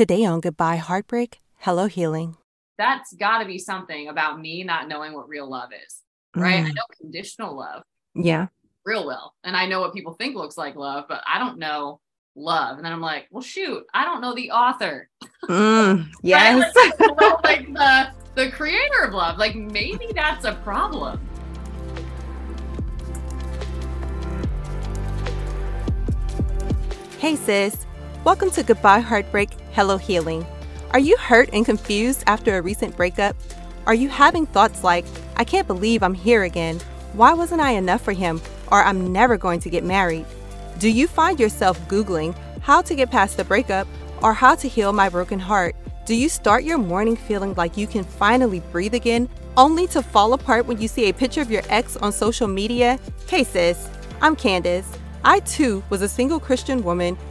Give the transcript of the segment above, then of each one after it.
Today on Goodbye Heartbreak, Hello Healing. That's got to be something about me not knowing what real love is, right? Mm. I know conditional love. Yeah. Real well. And I know what people think looks like love, but I don't know love. And then I'm like, well, shoot, I don't know the author. Mm, yes. like, like the, the creator of love. Like maybe that's a problem. Hey, sis. Welcome to Goodbye Heartbreak, Hello Healing. Are you hurt and confused after a recent breakup? Are you having thoughts like, I can't believe I'm here again? Why wasn't I enough for him? Or I'm never going to get married? Do you find yourself Googling how to get past the breakup or how to heal my broken heart? Do you start your morning feeling like you can finally breathe again, only to fall apart when you see a picture of your ex on social media? Hey sis, I'm Candace. I too was a single Christian woman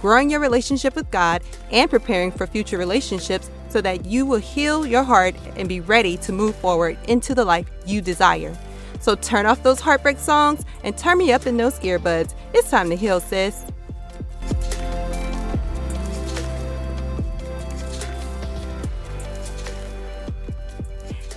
growing your relationship with God, and preparing for future relationships so that you will heal your heart and be ready to move forward into the life you desire. So turn off those heartbreak songs and turn me up in those earbuds. It's time to heal, sis.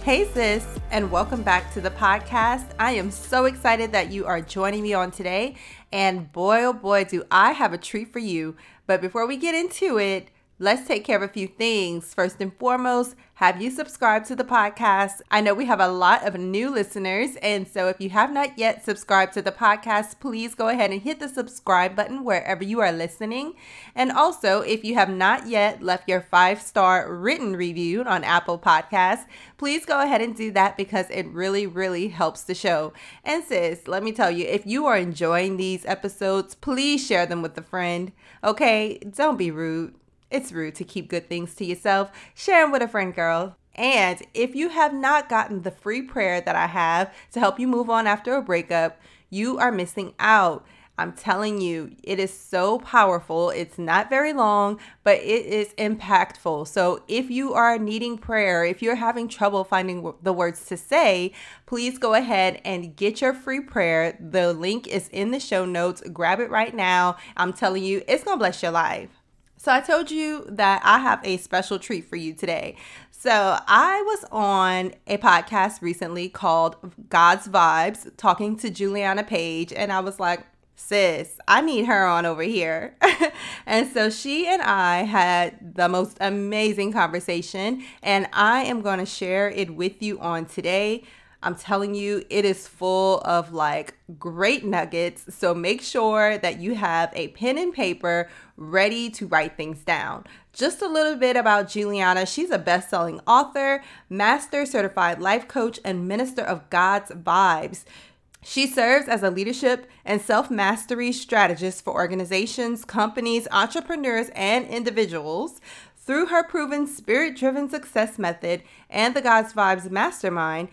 Hey, sis, and welcome back to the podcast. I am so excited that you are joining me on today. And boy, oh boy, do I have a treat for you. But before we get into it, let's take care of a few things. First and foremost, have you subscribed to the podcast? I know we have a lot of new listeners, and so if you have not yet subscribed to the podcast, please go ahead and hit the subscribe button wherever you are listening. And also, if you have not yet left your five star written review on Apple Podcasts, please go ahead and do that because it really, really helps the show. And sis, let me tell you, if you are enjoying these episodes, please share them with a friend. Okay, don't be rude. It's rude to keep good things to yourself. Share them with a friend, girl. And if you have not gotten the free prayer that I have to help you move on after a breakup, you are missing out. I'm telling you, it is so powerful. It's not very long, but it is impactful. So, if you are needing prayer, if you're having trouble finding the words to say, please go ahead and get your free prayer. The link is in the show notes. Grab it right now. I'm telling you, it's going to bless your life. So, I told you that I have a special treat for you today. So, I was on a podcast recently called God's Vibes, talking to Juliana Page, and I was like, sis, I need her on over here. and so she and I had the most amazing conversation, and I am going to share it with you on today. I'm telling you, it is full of like great nuggets. So make sure that you have a pen and paper ready to write things down. Just a little bit about Juliana. She's a best selling author, master certified life coach, and minister of God's vibes. She serves as a leadership and self mastery strategist for organizations, companies, entrepreneurs, and individuals. Through her proven spirit driven success method and the God's Vibes Mastermind,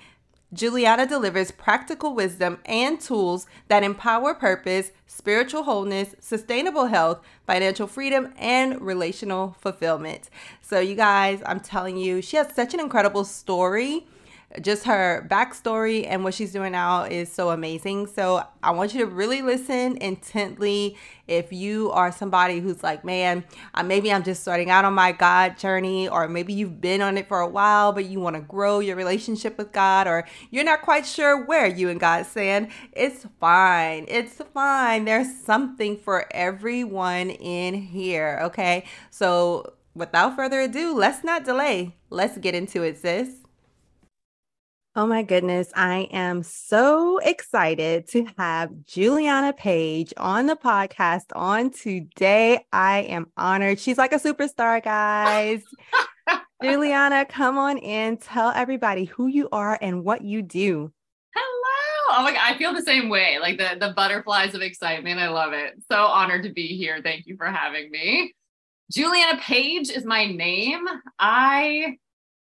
Juliana delivers practical wisdom and tools that empower purpose, spiritual wholeness, sustainable health, financial freedom, and relational fulfillment. So, you guys, I'm telling you, she has such an incredible story just her backstory and what she's doing now is so amazing. So I want you to really listen intently. If you are somebody who's like, man, uh, maybe I'm just starting out on my God journey, or maybe you've been on it for a while, but you want to grow your relationship with God, or you're not quite sure where you and God stand, it's fine. It's fine. There's something for everyone in here. Okay. So without further ado, let's not delay. Let's get into it, sis. Oh my goodness. I am so excited to have Juliana Page on the podcast on today. I am honored. She's like a superstar, guys. Juliana, come on in. Tell everybody who you are and what you do. Hello. Oh my God. I feel the same way. Like the, the butterflies of excitement. I love it. So honored to be here. Thank you for having me. Juliana Page is my name. I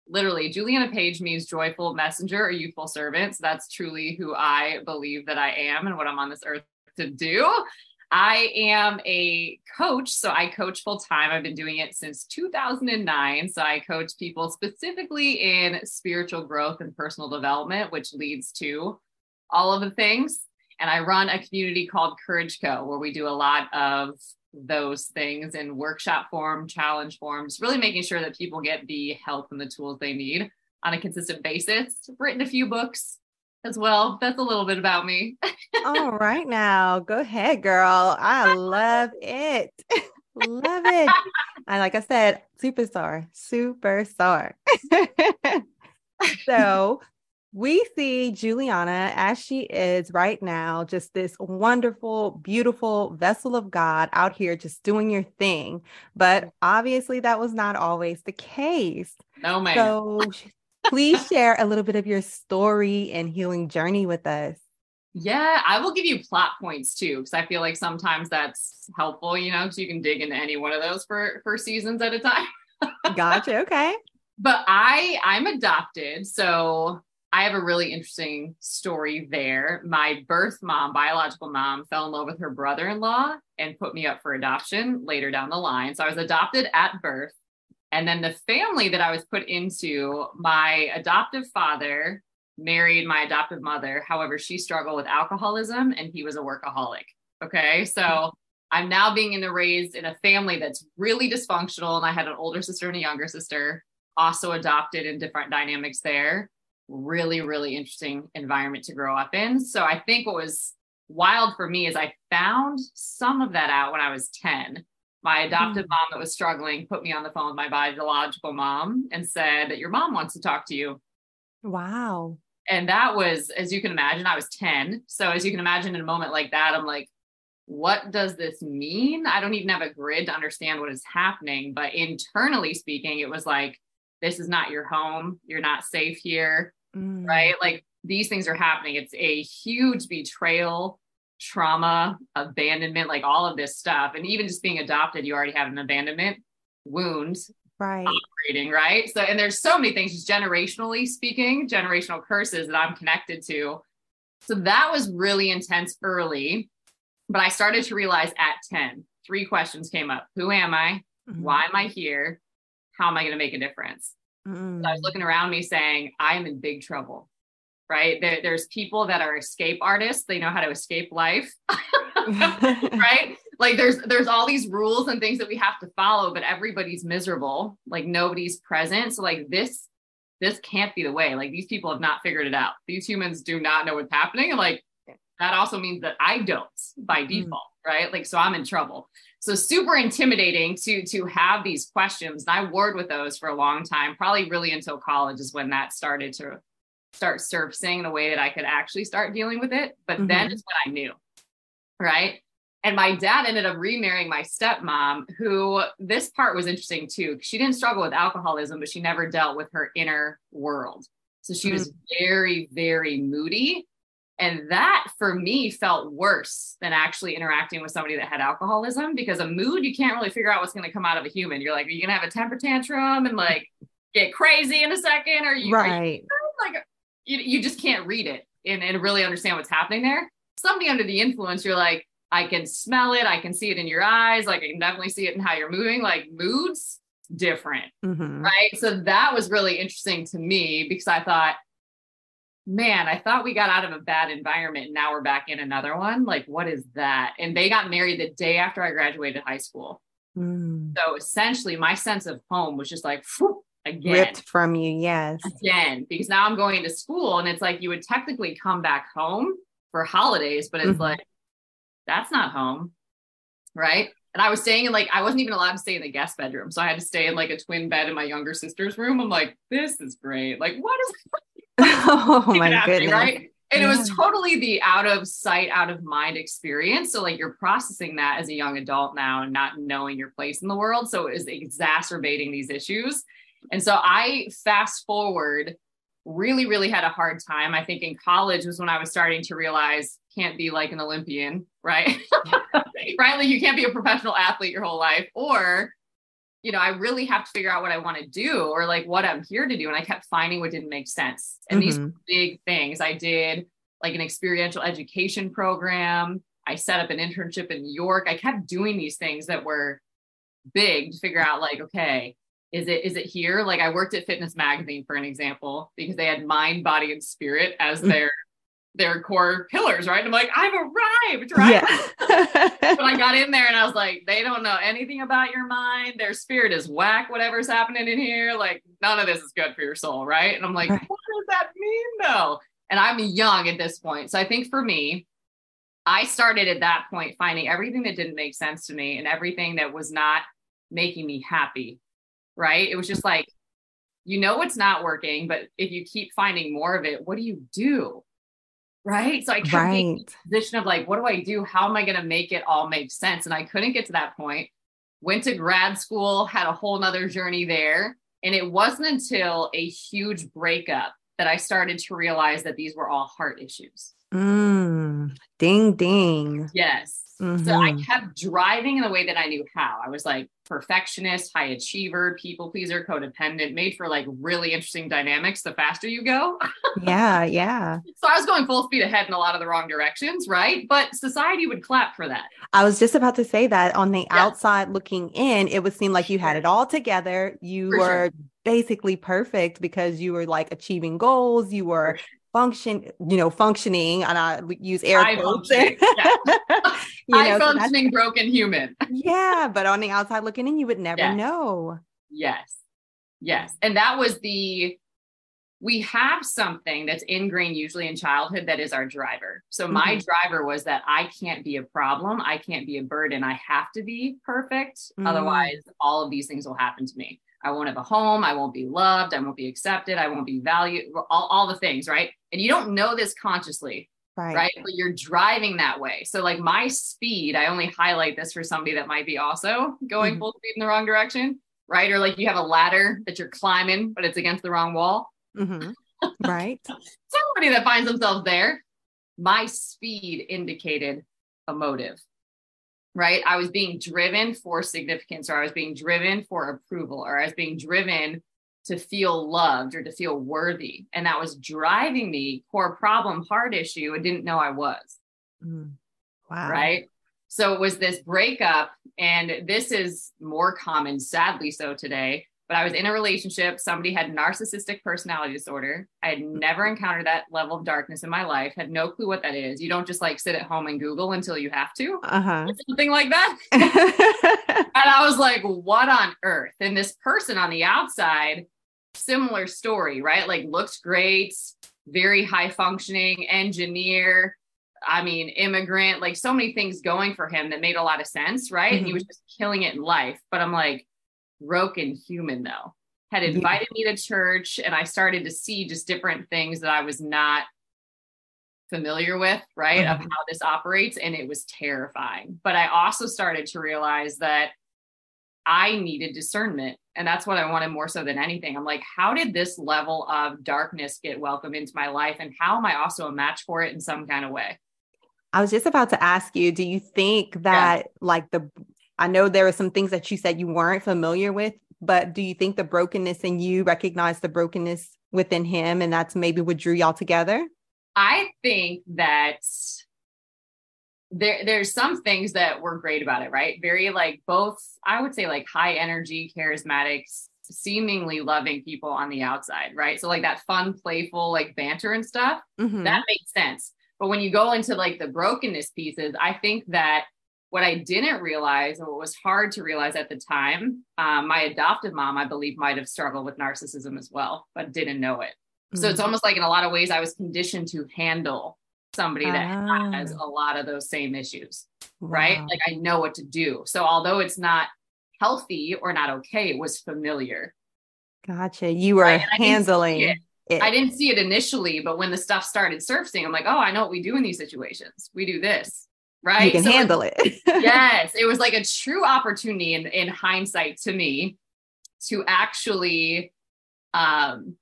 literally Juliana Page means joyful messenger or youthful servant. So that's truly who I believe that I am and what I'm on this earth to do. I am a coach. So I coach full time. I've been doing it since 2009. So I coach people specifically in spiritual growth and personal development, which leads to all of the things. And I run a community called Courage Co, where we do a lot of those things in workshop form, challenge forms, really making sure that people get the help and the tools they need on a consistent basis. Written a few books as well. That's a little bit about me. All right, now go ahead, girl. I love it. love it. And like I said, superstar, superstar. so we see Juliana as she is right now, just this wonderful, beautiful vessel of God out here just doing your thing. But mm. obviously, that was not always the case. No, man. So please share a little bit of your story and healing journey with us. Yeah, I will give you plot points too, because I feel like sometimes that's helpful, you know, because you can dig into any one of those for for seasons at a time. gotcha. Okay. But I I'm adopted, so I have a really interesting story there. My birth mom, biological mom, fell in love with her brother in law and put me up for adoption later down the line. So I was adopted at birth. And then the family that I was put into, my adoptive father married my adoptive mother. However, she struggled with alcoholism and he was a workaholic. Okay. So I'm now being raised in a family that's really dysfunctional. And I had an older sister and a younger sister, also adopted in different dynamics there really, really interesting environment to grow up in. So I think what was wild for me is I found some of that out when I was 10. My adoptive mm. mom that was struggling put me on the phone with my biological mom and said that your mom wants to talk to you. Wow. And that was, as you can imagine, I was 10. So as you can imagine in a moment like that, I'm like, what does this mean? I don't even have a grid to understand what is happening. But internally speaking, it was like, this is not your home. You're not safe here mm. right? Like these things are happening. It's a huge betrayal, trauma, abandonment, like all of this stuff. And even just being adopted, you already have an abandonment wound right operating right so and there's so many things just generationally speaking generational curses that i'm connected to so that was really intense early but i started to realize at 10 three questions came up who am i mm-hmm. why am i here how am i going to make a difference Mm. So I was looking around me saying, I'm in big trouble. Right. There, there's people that are escape artists. They know how to escape life. right. Like there's there's all these rules and things that we have to follow, but everybody's miserable. Like nobody's present. So like this, this can't be the way. Like these people have not figured it out. These humans do not know what's happening. And like that also means that I don't by mm. default. Mm. Right. Like so I'm in trouble so super intimidating to to have these questions. And i warred with those for a long time probably really until college is when that started to start surfacing in a way that i could actually start dealing with it. But mm-hmm. then is when i knew right? And my dad ended up remarrying my stepmom who this part was interesting too. She didn't struggle with alcoholism but she never dealt with her inner world. So she mm-hmm. was very very moody and that for me felt worse than actually interacting with somebody that had alcoholism because a mood, you can't really figure out what's going to come out of a human. You're like, are you going to have a temper tantrum and like get crazy in a second? Or you, right. You, like, you, you just can't read it and, and really understand what's happening there. Somebody under the influence, you're like, I can smell it. I can see it in your eyes. Like I can definitely see it in how you're moving. Like moods different. Mm-hmm. Right. So that was really interesting to me because I thought, man, I thought we got out of a bad environment and now we're back in another one. Like, what is that? And they got married the day after I graduated high school. Mm. So essentially, my sense of home was just like, again. Ripped from you, yes. Again, because now I'm going to school and it's like you would technically come back home for holidays, but it's mm-hmm. like, that's not home. Right. And I was staying in like, I wasn't even allowed to stay in the guest bedroom. So I had to stay in like a twin bed in my younger sister's room. I'm like, this is great. Like, what is oh my goodness. Right. And yeah. it was totally the out of sight, out of mind experience. So, like, you're processing that as a young adult now and not knowing your place in the world. So, it is exacerbating these issues. And so, I fast forward, really, really had a hard time. I think in college was when I was starting to realize can't be like an Olympian, right? right. Like, you can't be a professional athlete your whole life, or you know, I really have to figure out what I want to do or like what I'm here to do. And I kept finding what didn't make sense. And mm-hmm. these big things I did like an experiential education program. I set up an internship in New York. I kept doing these things that were big to figure out like, okay, is it is it here? Like I worked at Fitness Magazine for an example because they had mind, body, and spirit as mm. their their core pillars, right? I'm like, I've arrived, right? Yeah. but I got in there and I was like, they don't know anything about your mind. Their spirit is whack, whatever's happening in here. Like, none of this is good for your soul, right? And I'm like, right. what does that mean though? And I'm young at this point. So I think for me, I started at that point finding everything that didn't make sense to me and everything that was not making me happy, right? It was just like, you know, it's not working, but if you keep finding more of it, what do you do? Right? So I kept right. being position of like, what do I do? How am I going to make it all make sense? And I couldn't get to that point. Went to grad school, had a whole nother journey there. And it wasn't until a huge breakup that I started to realize that these were all heart issues. Mm, ding, ding. Yes. Mm-hmm. So I mm-hmm. kept driving in the way that I knew how. I was like perfectionist, high achiever, people pleaser, codependent, made for like really interesting dynamics the faster you go. yeah, yeah. So I was going full speed ahead in a lot of the wrong directions, right? But society would clap for that. I was just about to say that on the yeah. outside looking in, it would seem like you had it all together. You for were sure. basically perfect because you were like achieving goals, you were function, you know, functioning, and I use air High quotes. Functioning, High know, functioning broken human. yeah, but on the outside looking in, you would never yes. know. Yes, yes, and that was the. We have something that's ingrained usually in childhood that is our driver. So mm-hmm. my driver was that I can't be a problem, I can't be a burden, I have to be perfect. Mm-hmm. Otherwise, all of these things will happen to me. I won't have a home. I won't be loved. I won't be accepted. I won't be valued. All, all the things, right? And you don't know this consciously, right. right? But you're driving that way. So, like my speed, I only highlight this for somebody that might be also going mm-hmm. full speed in the wrong direction, right? Or like you have a ladder that you're climbing, but it's against the wrong wall. Mm-hmm. Right. Somebody that finds themselves there. My speed indicated a motive right? I was being driven for significance, or I was being driven for approval, or I was being driven to feel loved or to feel worthy. And that was driving me core problem, heart issue, I didn't know I was. Mm. Wow. Right. So it was this breakup. And this is more common, sadly so today, but I was in a relationship. Somebody had narcissistic personality disorder. I had never encountered that level of darkness in my life, had no clue what that is. You don't just like sit at home and Google until you have to, uh-huh. something like that. and I was like, what on earth? And this person on the outside, similar story, right? Like looks great, very high functioning engineer. I mean, immigrant, like so many things going for him that made a lot of sense, right? Mm-hmm. And he was just killing it in life. But I'm like, broken human though had invited me to church and i started to see just different things that i was not familiar with right mm-hmm. of how this operates and it was terrifying but i also started to realize that i needed discernment and that's what i wanted more so than anything i'm like how did this level of darkness get welcomed into my life and how am i also a match for it in some kind of way I was just about to ask you, do you think that yeah. like the I know there were some things that you said you weren't familiar with, but do you think the brokenness in you recognize the brokenness within him and that's maybe what drew y'all together? I think that there there's some things that were great about it, right? Very like both, I would say like high energy, charismatic, seemingly loving people on the outside, right? So like that fun, playful, like banter and stuff, mm-hmm. that makes sense. But when you go into like the brokenness pieces, I think that what I didn't realize, or what was hard to realize at the time, um, my adoptive mom, I believe, might have struggled with narcissism as well, but didn't know it. Mm-hmm. So it's mm. almost like in a lot of ways, I was conditioned to handle somebody that ah. has a lot of those same issues, wow. right? Like I know what to do. So although it's not healthy or not okay, it was familiar. Gotcha. You were right? handling it. it. I didn't see it initially, but when the stuff started surfacing, I'm like, oh, I know what we do in these situations. We do this right? You can so handle it. yes, it was like a true opportunity in, in hindsight to me to actually um,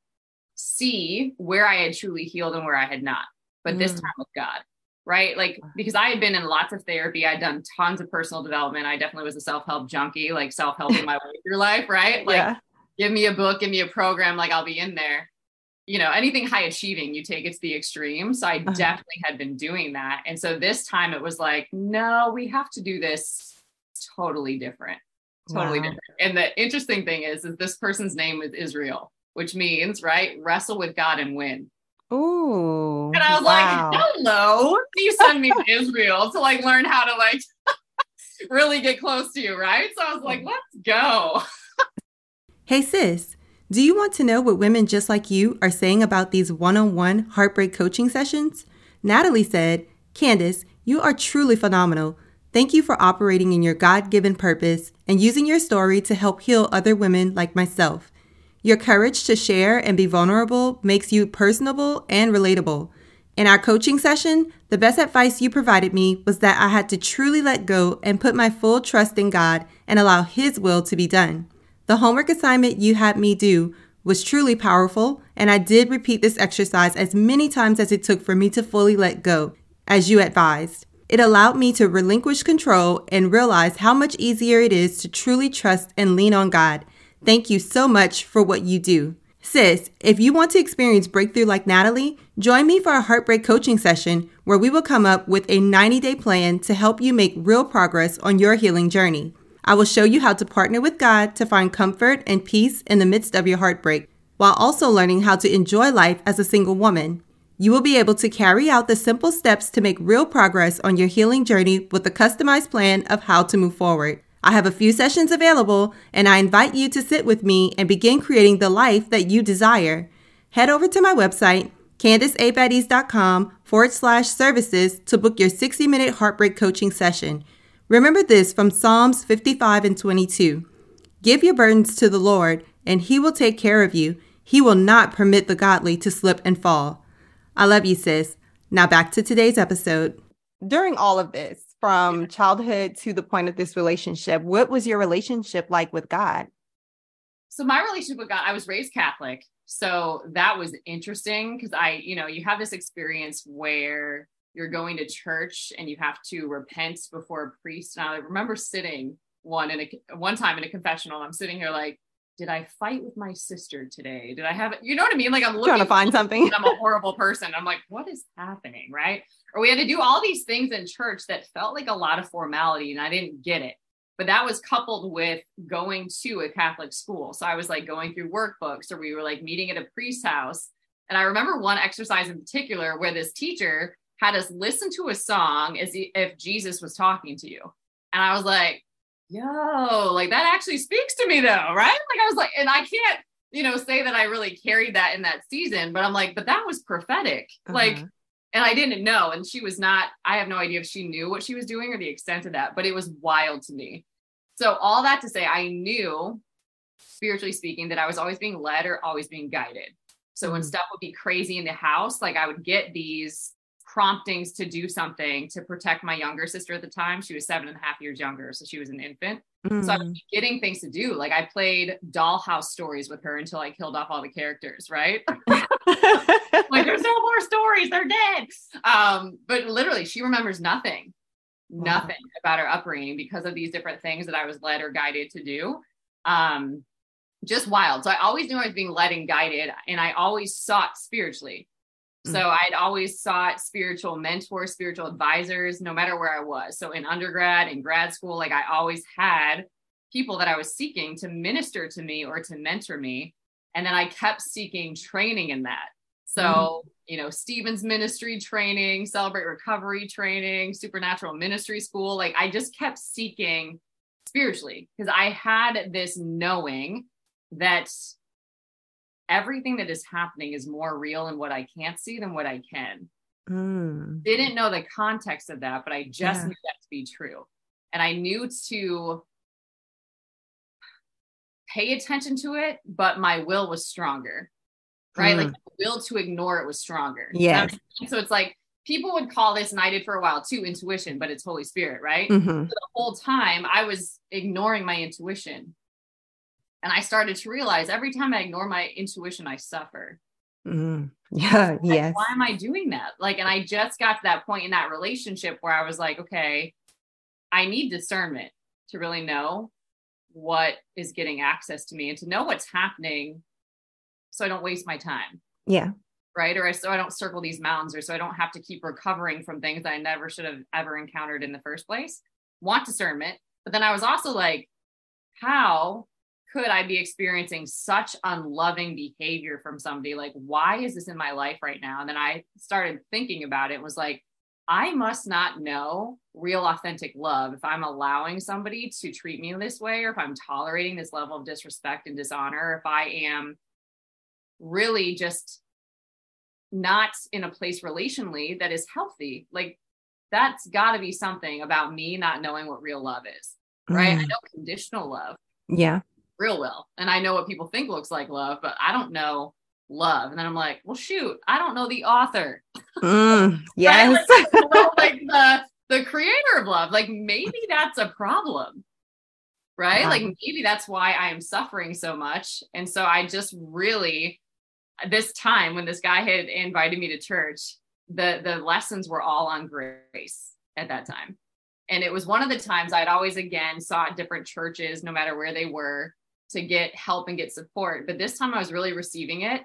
see where I had truly healed and where I had not. But mm. this time with God, right? Like, because I had been in lots of therapy, I'd done tons of personal development. I definitely was a self help junkie, like self helping my way through life, right? Like, yeah. give me a book, give me a program, like, I'll be in there. You know, anything high achieving, you take it to the extreme. So I uh-huh. definitely had been doing that. And so this time it was like, no, we have to do this totally different. Totally wow. different. And the interesting thing is, is this person's name is Israel, which means, right, wrestle with God and win. Ooh. And I was wow. like, hello, you send me to Israel to like learn how to like really get close to you, right? So I was like, let's go. hey, sis, do you want to know what women just like you are saying about these one on one heartbreak coaching sessions? Natalie said, Candace, you are truly phenomenal. Thank you for operating in your God given purpose and using your story to help heal other women like myself. Your courage to share and be vulnerable makes you personable and relatable. In our coaching session, the best advice you provided me was that I had to truly let go and put my full trust in God and allow His will to be done. The homework assignment you had me do was truly powerful, and I did repeat this exercise as many times as it took for me to fully let go, as you advised. It allowed me to relinquish control and realize how much easier it is to truly trust and lean on God Thank you so much for what you do. Sis, if you want to experience breakthrough like Natalie, join me for a heartbreak coaching session where we will come up with a 90 day plan to help you make real progress on your healing journey. I will show you how to partner with God to find comfort and peace in the midst of your heartbreak, while also learning how to enjoy life as a single woman. You will be able to carry out the simple steps to make real progress on your healing journey with a customized plan of how to move forward. I have a few sessions available, and I invite you to sit with me and begin creating the life that you desire. Head over to my website, candaceabaddies.com forward slash services to book your 60 minute heartbreak coaching session. Remember this from Psalms 55 and 22 Give your burdens to the Lord, and He will take care of you. He will not permit the godly to slip and fall. I love you, sis. Now back to today's episode. During all of this, from childhood to the point of this relationship, what was your relationship like with God? So my relationship with God, I was raised Catholic. So that was interesting because I, you know, you have this experience where you're going to church and you have to repent before a priest. And I remember sitting one in a one time in a confessional. I'm sitting here like, did I fight with my sister today? Did I have? You know what I mean? Like I'm trying to find something. I'm a horrible person. I'm like, what is happening? Right. Or we had to do all these things in church that felt like a lot of formality and I didn't get it. But that was coupled with going to a Catholic school. So I was like going through workbooks or we were like meeting at a priest's house. And I remember one exercise in particular where this teacher had us listen to a song as if Jesus was talking to you. And I was like, yo, like that actually speaks to me though, right? Like I was like, and I can't, you know, say that I really carried that in that season, but I'm like, but that was prophetic. Uh-huh. Like, and I didn't know. And she was not, I have no idea if she knew what she was doing or the extent of that, but it was wild to me. So, all that to say, I knew, spiritually speaking, that I was always being led or always being guided. So, mm-hmm. when stuff would be crazy in the house, like I would get these promptings to do something to protect my younger sister at the time. She was seven and a half years younger, so she was an infant. Mm. So I was getting things to do. Like I played dollhouse stories with her until I killed off all the characters, right? like there's no more stories, they're dead. Um, but literally she remembers nothing, nothing about her upbringing because of these different things that I was led or guided to do. Um, just wild. So I always knew I was being led and guided, and I always sought spiritually. So mm. I'd always sought spiritual mentors, spiritual advisors, no matter where I was. So in undergrad, in grad school, like I always had people that I was seeking to minister to me or to mentor me. And then I kept seeking training in that. So, mm you know, Stephen's ministry training, celebrate recovery training, supernatural ministry school. Like I just kept seeking spiritually because I had this knowing that everything that is happening is more real in what I can't see than what I can. Mm. Didn't know the context of that, but I just yeah. knew that to be true. And I knew to pay attention to it, but my will was stronger, right? Mm. Like the will to ignore it was stronger. Yeah. So it's like people would call this, and I did for a while too, intuition, but it's Holy Spirit, right? Mm-hmm. So the whole time I was ignoring my intuition and I started to realize every time I ignore my intuition, I suffer. Mm. Yeah. Like, yes. why am I doing that? Like, and I just got to that point in that relationship where I was like, okay, I need discernment to really know what is getting access to me and to know what's happening so I don't waste my time. Yeah. Right. Or I, so I don't circle these mountains or so I don't have to keep recovering from things I never should have ever encountered in the first place. Want discernment. But then I was also like, how could I be experiencing such unloving behavior from somebody? Like, why is this in my life right now? And then I started thinking about it, was like, I must not know real authentic love if I'm allowing somebody to treat me this way, or if I'm tolerating this level of disrespect and dishonor, if I am really just not in a place relationally that is healthy. Like, that's got to be something about me not knowing what real love is, right? Mm. I know conditional love. Yeah. Real well. And I know what people think looks like love, but I don't know love. And then I'm like, well, shoot, I don't know the author. Mm, yes. like, like the the creator of love. Like maybe that's a problem. Right? Yeah. Like maybe that's why I am suffering so much. And so I just really this time when this guy had invited me to church, the the lessons were all on grace at that time. And it was one of the times I'd always again sought different churches, no matter where they were, to get help and get support. But this time I was really receiving it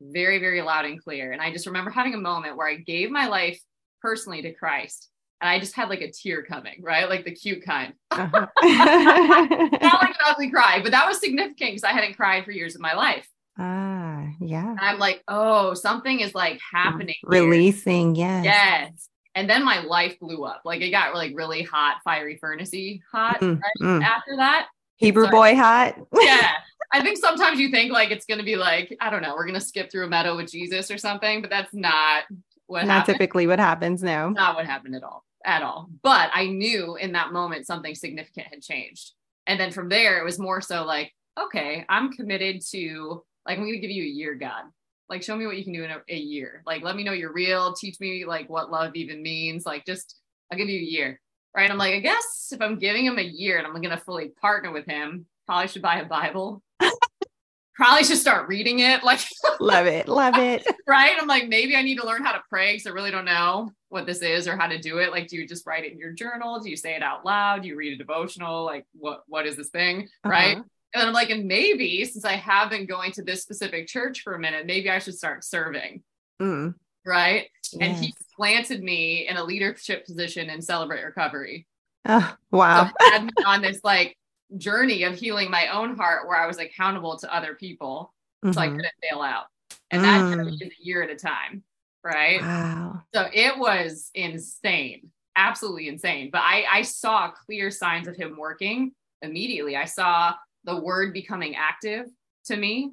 very, very loud and clear. And I just remember having a moment where I gave my life personally to Christ. And I just had like a tear coming, right? Like the cute kind. Uh-huh. Not like an ugly cry, but that was significant because I hadn't cried for years of my life. Ah, yeah. And I'm like, oh, something is like happening. Releasing, yes. Yes. And then my life blew up. Like it got like really hot, fiery furnacy hot mm, right? mm. after that. Hebrew so boy I, hot. yeah. I think sometimes you think like it's going to be like, I don't know, we're going to skip through a meadow with Jesus or something, but that's not what Not happened. typically what happens, no. Not what happened at all. At all. But I knew in that moment something significant had changed. And then from there, it was more so like, okay, I'm committed to, like, I'm going to give you a year, God. Like, show me what you can do in a, a year. Like, let me know you're real. Teach me, like, what love even means. Like, just, I'll give you a year right? I'm like, I guess if I'm giving him a year and I'm going to fully partner with him, probably should buy a Bible. probably should start reading it. Like, love it, love it. right? I'm like, maybe I need to learn how to pray because I really don't know what this is or how to do it. Like, do you just write it in your journal? Do you say it out loud? Do you read a devotional? Like, what what is this thing? Uh-huh. Right? And then I'm like, and maybe since I have been going to this specific church for a minute, maybe I should start serving. Mm. Right. Yes. And he planted me in a leadership position in Celebrate Recovery. Oh, wow. So had me on this like journey of healing my own heart where I was accountable to other people mm-hmm. so I mm-hmm. couldn't fail out. And mm. that took a year at a time. Right. Wow. So it was insane, absolutely insane. But I, I saw clear signs of him working immediately. I saw the word becoming active to me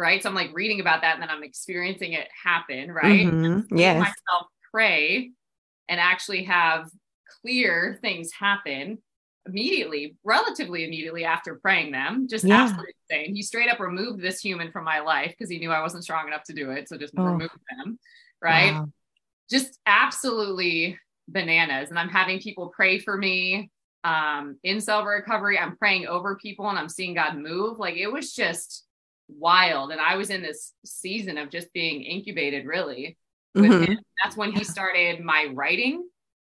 right? So I'm like reading about that and then I'm experiencing it happen, right? Mm-hmm. Yes. Myself pray and actually have clear things happen immediately, relatively immediately after praying them. Just yeah. absolutely insane. He straight up removed this human from my life because he knew I wasn't strong enough to do it. So just oh. removed them, right? Wow. Just absolutely bananas. And I'm having people pray for me um in Celebrate Recovery. I'm praying over people and I'm seeing God move. Like it was just wild. And I was in this season of just being incubated really with mm-hmm. him. That's when he started my writing.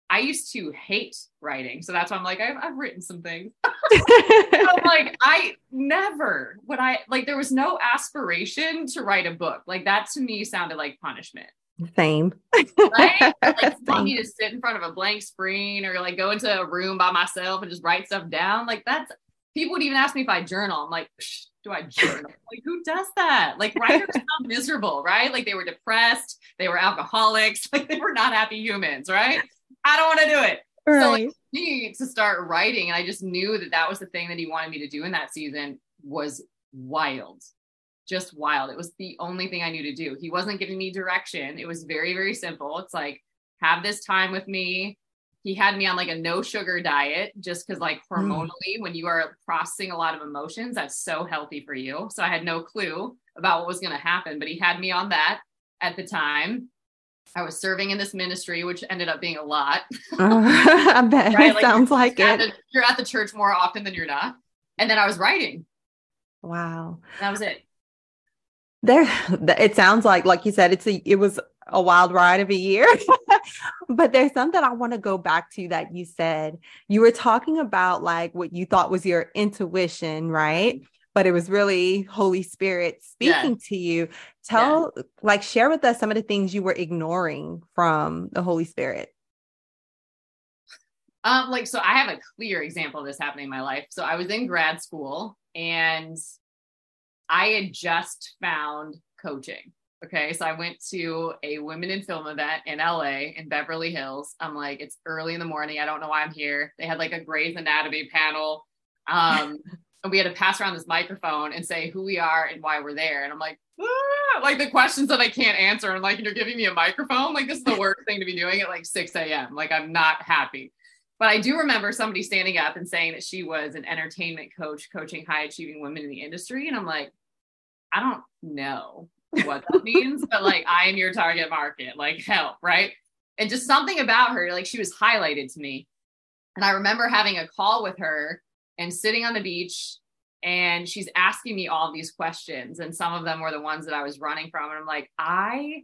I used to hate writing. So that's why I'm like, I've, I've written some things. I'm like, I never would I like, there was no aspiration to write a book. Like that to me sounded like punishment. Same. right? Like want me to sit in front of a blank screen or like go into a room by myself and just write stuff down. Like that's people would even ask me if I journal. I'm like, do I journal? like, who does that? Like, writers sound miserable, right? Like, they were depressed, they were alcoholics, like, they were not happy humans, right? I don't want to do it. Right. So, like, me to start writing, and I just knew that that was the thing that he wanted me to do in that season was wild, just wild. It was the only thing I knew to do. He wasn't giving me direction. It was very, very simple. It's like, have this time with me he had me on like a no sugar diet just because like mm. hormonally mm. when you are processing a lot of emotions that's so healthy for you. So i had no clue about what was going to happen but he had me on that at the time. I was serving in this ministry which ended up being a lot. Uh, i bet right? like, sounds like it. the, you're at the church more often than you're not. And then i was writing. Wow. That was it. There, it sounds like, like you said, it's a, it was a wild ride of a year. but there's something I want to go back to that you said. You were talking about like what you thought was your intuition, right? But it was really Holy Spirit speaking yeah. to you. Tell, yeah. like, share with us some of the things you were ignoring from the Holy Spirit. Um, like, so I have a clear example of this happening in my life. So I was in grad school and I had just found coaching. Okay. So I went to a women in film event in LA in Beverly Hills. I'm like, it's early in the morning. I don't know why I'm here. They had like a Grey's Anatomy panel. Um, and we had to pass around this microphone and say who we are and why we're there. And I'm like, ah, like the questions that I can't answer. And like, you're giving me a microphone. Like, this is the worst thing to be doing at like 6 a.m. Like, I'm not happy. But I do remember somebody standing up and saying that she was an entertainment coach coaching high achieving women in the industry. And I'm like, I don't know what that means, but like, I am your target market, like, help, right? And just something about her, like, she was highlighted to me. And I remember having a call with her and sitting on the beach and she's asking me all these questions and some of them were the ones that I was running from and I'm like I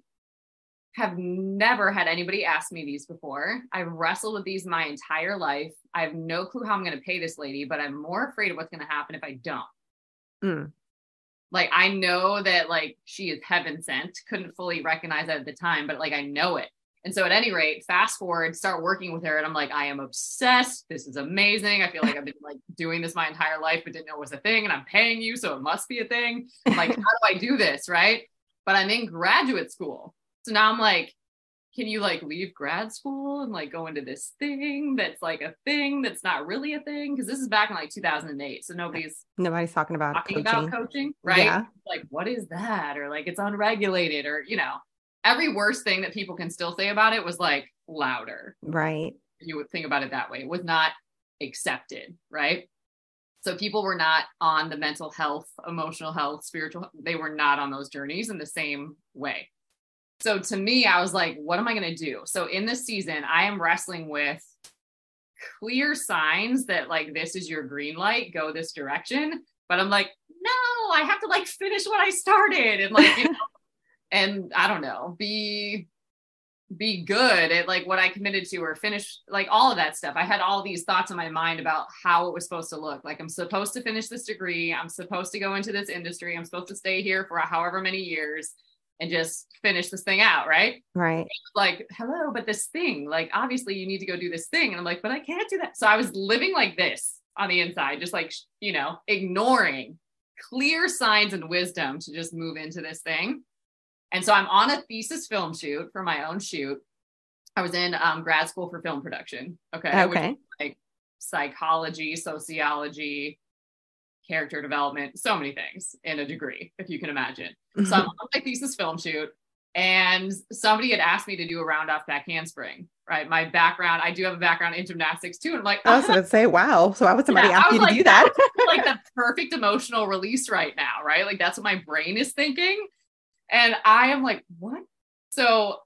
have never had anybody ask me these before. I've wrestled with these my entire life. I have no clue how I'm going to pay this lady, but I'm more afraid of what's going to happen if I don't. Mm. Like I know that like she is heaven sent. Couldn't fully recognize that at the time, but like I know it. And so at any rate, fast forward, start working with her, and I'm like, I am obsessed. This is amazing. I feel like I've been like doing this my entire life, but didn't know it was a thing. And I'm paying you, so it must be a thing. like, how do I do this? Right. But I'm in graduate school. So now I'm like, can you like leave grad school and like go into this thing that's like a thing that's not really a thing? Because this is back in like 2008. So nobody's nobody's talking about talking coaching. about coaching, right? Yeah. Like, what is that? Or like it's unregulated, or you know, every worst thing that people can still say about it was like louder. Right. You would think about it that way. It was not accepted, right? So people were not on the mental health, emotional health, spiritual, they were not on those journeys in the same way. So to me, I was like, what am I going to do? So in this season, I am wrestling with clear signs that like this is your green light, go this direction. But I'm like, no, I have to like finish what I started and like, you know, and I don't know, be be good at like what I committed to or finish like all of that stuff. I had all these thoughts in my mind about how it was supposed to look. Like I'm supposed to finish this degree, I'm supposed to go into this industry, I'm supposed to stay here for however many years and just finish this thing out, right? Right. Like, hello, but this thing, like, obviously you need to go do this thing. And I'm like, but I can't do that. So I was living like this on the inside, just like, you know, ignoring clear signs and wisdom to just move into this thing. And so I'm on a thesis film shoot for my own shoot. I was in um, grad school for film production. Okay. Okay. like psychology, sociology, character development, so many things in a degree, if you can imagine. So I'm mm-hmm. on my thesis film shoot, and somebody had asked me to do a round off back handspring. Right, my background, I do have a background in gymnastics too, and I'm like, I was going to say, wow. So why would somebody yeah, ask you to like, do that? like the perfect emotional release right now, right? Like that's what my brain is thinking, and I am like, what? So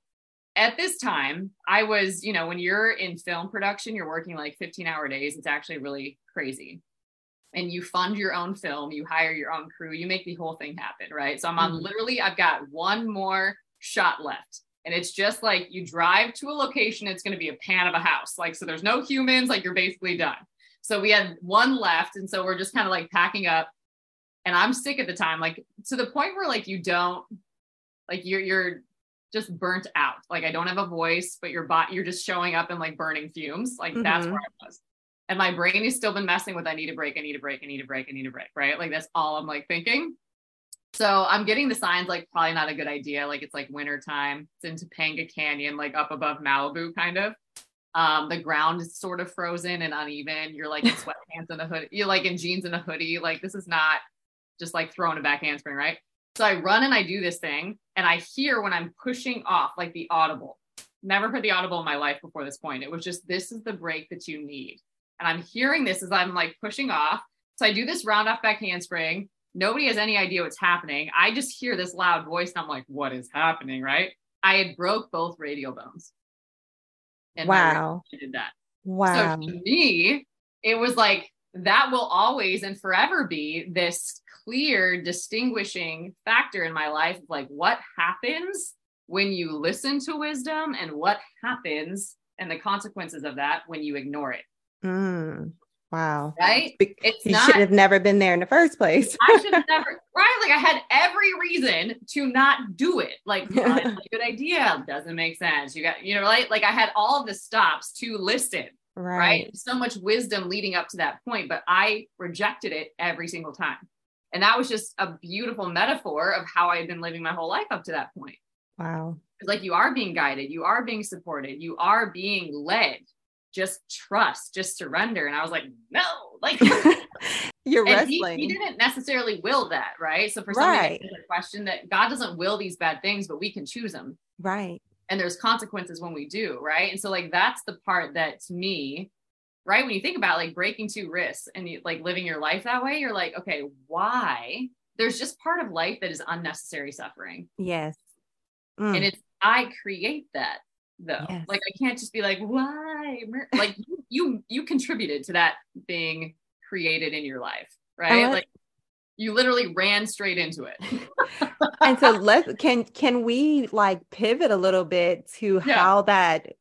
at this time, I was, you know, when you're in film production, you're working like 15 hour days. It's actually really crazy and you fund your own film, you hire your own crew, you make the whole thing happen, right? So I'm on mm-hmm. literally, I've got one more shot left. And it's just like you drive to a location, it's going to be a pan of a house. Like, so there's no humans, like you're basically done. So we had one left. And so we're just kind of like packing up. And I'm sick at the time, like to the point where like you don't, like you're, you're, just burnt out. Like I don't have a voice, but your bot, you're just showing up and like burning fumes. Like mm-hmm. that's where I was and my brain has still been messing with I need a break, I need a break, I need a break, I need a break, right? Like that's all I'm like thinking. So I'm getting the signs like probably not a good idea. Like it's like winter time. It's in Topanga Canyon, like up above Malibu, kind of. Um, the ground is sort of frozen and uneven. You're like in sweatpants and a hoodie. You're like in jeans and a hoodie. Like this is not just like throwing a back handspring, right? So I run and I do this thing, and I hear when I'm pushing off like the audible. Never heard the audible in my life before this point. It was just this is the break that you need and I'm hearing this as I'm like pushing off. So I do this round off back handspring. Nobody has any idea what's happening. I just hear this loud voice and I'm like, what is happening? Right. I had broke both radial bones. And wow. I did that. Wow. So to me, it was like that will always and forever be this clear distinguishing factor in my life of like what happens when you listen to wisdom and what happens and the consequences of that when you ignore it. Mm, wow. Right? It's you not, should have never been there in the first place. I should have never, right? Like I had every reason to not do it. Like, a good idea. Doesn't make sense. You got, you know, like, like I had all the stops to listen. Right. right. So much wisdom leading up to that point, but I rejected it every single time. And that was just a beautiful metaphor of how I had been living my whole life up to that point. Wow. Like you are being guided, you are being supported, you are being led. Just trust, just surrender. And I was like, no, like you're wrestling. He, he, didn't necessarily will that, right? So for somebody right. a question that God doesn't will these bad things, but we can choose them. Right. And there's consequences when we do, right? And so like that's the part that to me right when you think about like breaking two risks and you, like living your life that way you're like okay why there's just part of life that is unnecessary suffering yes mm. and it's i create that though. Yes. like i can't just be like why? Like you, you you contributed to that being created in your life right? like you literally ran straight into it. And so let's can can we like pivot a little bit to yeah. how that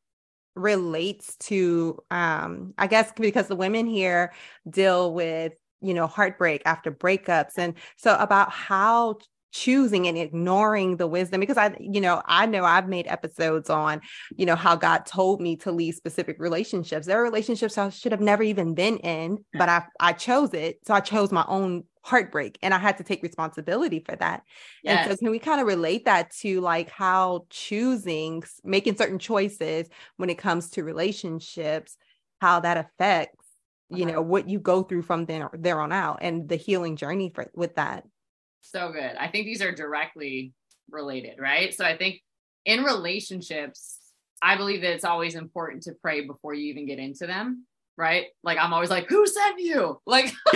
relates to um i guess because the women here deal with you know heartbreak after breakups. And so about how choosing and ignoring the wisdom because i you know i know i've made episodes on you know how god told me to leave specific relationships there are relationships i should have never even been in but i i chose it so i chose my own heartbreak and I had to take responsibility for that. Yes. And so can we kind of relate that to like how choosing making certain choices when it comes to relationships, how that affects, you uh-huh. know, what you go through from there, there on out and the healing journey for with that. So good. I think these are directly related, right? So I think in relationships, I believe that it's always important to pray before you even get into them right? Like I'm always like, who sent you? Like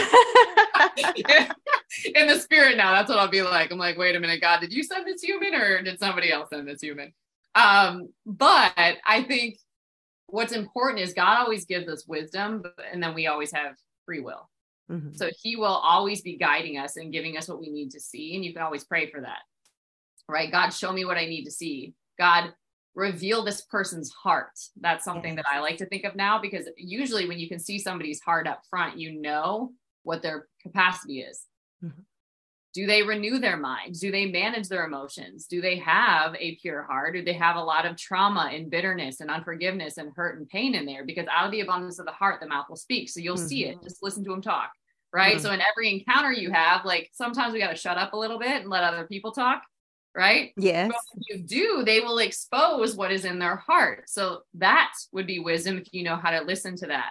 in the spirit now, that's what I'll be like. I'm like, wait a minute, God, did you send this human or did somebody else send this human? Um, but I think what's important is God always gives us wisdom, and then we always have free will. Mm-hmm. So he will always be guiding us and giving us what we need to see. And you can always pray for that. Right? God, show me what I need to see. God, reveal this person's heart. That's something that I like to think of now because usually when you can see somebody's heart up front, you know what their capacity is. Mm-hmm. Do they renew their minds? Do they manage their emotions? Do they have a pure heart? Do they have a lot of trauma and bitterness and unforgiveness and hurt and pain in there? Because out of the abundance of the heart, the mouth will speak. So you'll mm-hmm. see it. Mm-hmm. Just listen to them talk. Right. Mm-hmm. So in every encounter you have, like sometimes we got to shut up a little bit and let other people talk right? Yes. You do, they will expose what is in their heart. So that would be wisdom if you know how to listen to that.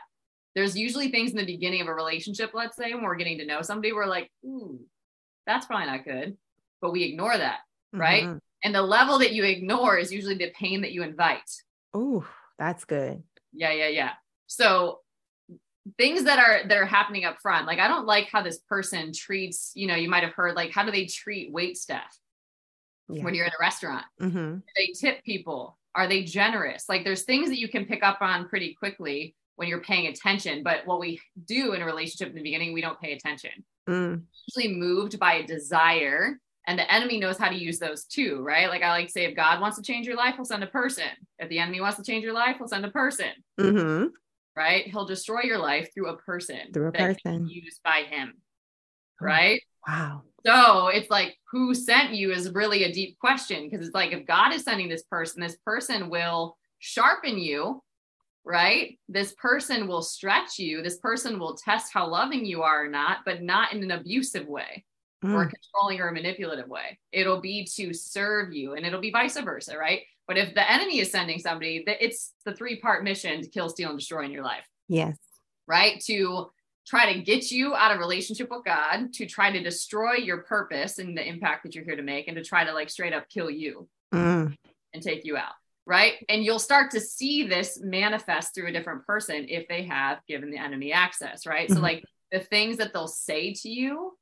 There's usually things in the beginning of a relationship, let's say, when we're getting to know somebody, we're like, ooh, that's probably not good. But we ignore that, right? Mm-hmm. And the level that you ignore is usually the pain that you invite. Ooh, that's good. Yeah, yeah, yeah. So things that are that are happening up front like i don't like how this person treats you know you might have heard like how do they treat wait staff yeah. when you're in a restaurant? Mm-hmm. they tip people? Are they generous? Like there's things that you can pick up on pretty quickly when you're paying attention. But what we do in a relationship in the beginning, we don't pay attention. Mm. Usually moved by a desire. And the enemy knows how to use those too, right? Like I like to say, if God wants to change your life, he'll send a person. If the enemy wants to change your life, he'll send a person. Mm-hmm. Right? He'll destroy your life through a person. Through a person. Used by him. Right? Wow. So it's like, who sent you is really a deep question because it's like, if God is sending this person, this person will sharpen you, right? This person will stretch you. This person will test how loving you are or not, but not in an abusive way mm. or controlling or manipulative way. It'll be to serve you and it'll be vice versa, right? But if the enemy is sending somebody, that it's the three part mission to kill, steal, and destroy in your life. Yes. Right? To try to get you out of relationship with God, to try to destroy your purpose and the impact that you're here to make, and to try to like straight up kill you mm. and take you out. Right. And you'll start to see this manifest through a different person if they have given the enemy access. Right. Mm-hmm. So, like the things that they'll say to you,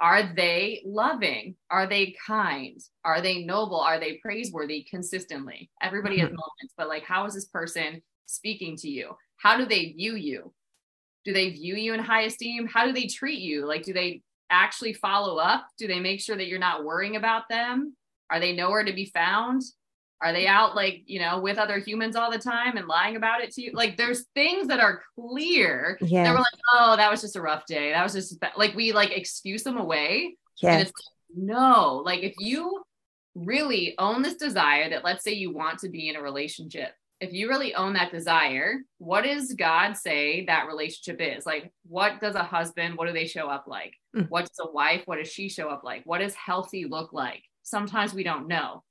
are they loving? Are they kind? Are they noble? Are they praiseworthy consistently? Everybody mm-hmm. has moments, but like, how is this person speaking to you? How do they view you? Do they view you in high esteem? How do they treat you? Like, do they actually follow up? Do they make sure that you're not worrying about them? Are they nowhere to be found? Are they out like, you know, with other humans all the time and lying about it to you? Like there's things that are clear Yeah. that we're like, oh, that was just a rough day. That was just ba-" like we like excuse them away. And Yes. it's no, like if you really own this desire that let's say you want to be in a relationship, if you really own that desire, what does God say that relationship is? Like, what does a husband, what do they show up like? Mm. What does a wife, what does she show up like? What does healthy look like? Sometimes we don't know.